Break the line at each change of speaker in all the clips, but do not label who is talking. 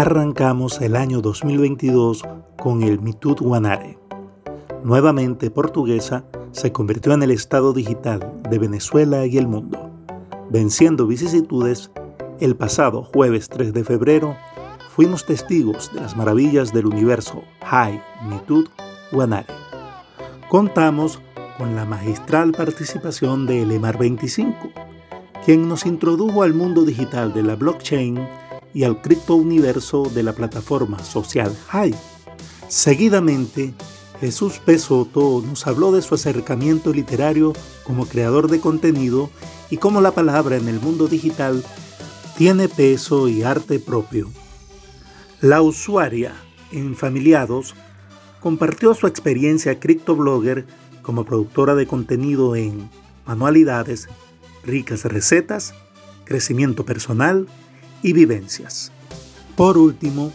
arrancamos el año 2022 con el Mitud Guanare. Nuevamente portuguesa, se convirtió en el estado digital de Venezuela y el mundo. Venciendo vicisitudes, el pasado jueves 3 de febrero fuimos testigos de las maravillas del universo High Mitud Guanare. Contamos con la magistral participación de Elemar 25, quien nos introdujo al mundo digital de la blockchain y al criptouniverso de la plataforma social High. Seguidamente, Jesús Pesoto nos habló de su acercamiento literario como creador de contenido y cómo la palabra en el mundo digital tiene peso y arte propio. La usuaria en Familiados compartió su experiencia criptoblogger como productora de contenido en manualidades, ricas recetas, crecimiento personal y vivencias. Por último,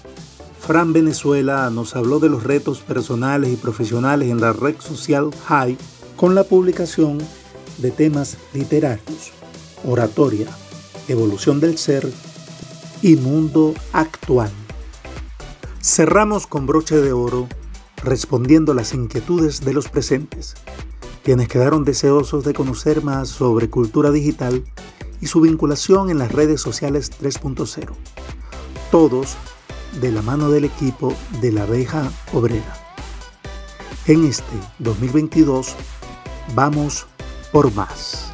Fran Venezuela nos habló de los retos personales y profesionales en la red social High con la publicación de temas literarios, oratoria, evolución del ser y mundo actual. Cerramos con broche de oro respondiendo las inquietudes de los presentes, quienes quedaron deseosos de conocer más sobre cultura digital y su vinculación en las redes sociales 3.0. Todos de la mano del equipo de la abeja obrera. En este 2022 vamos por más.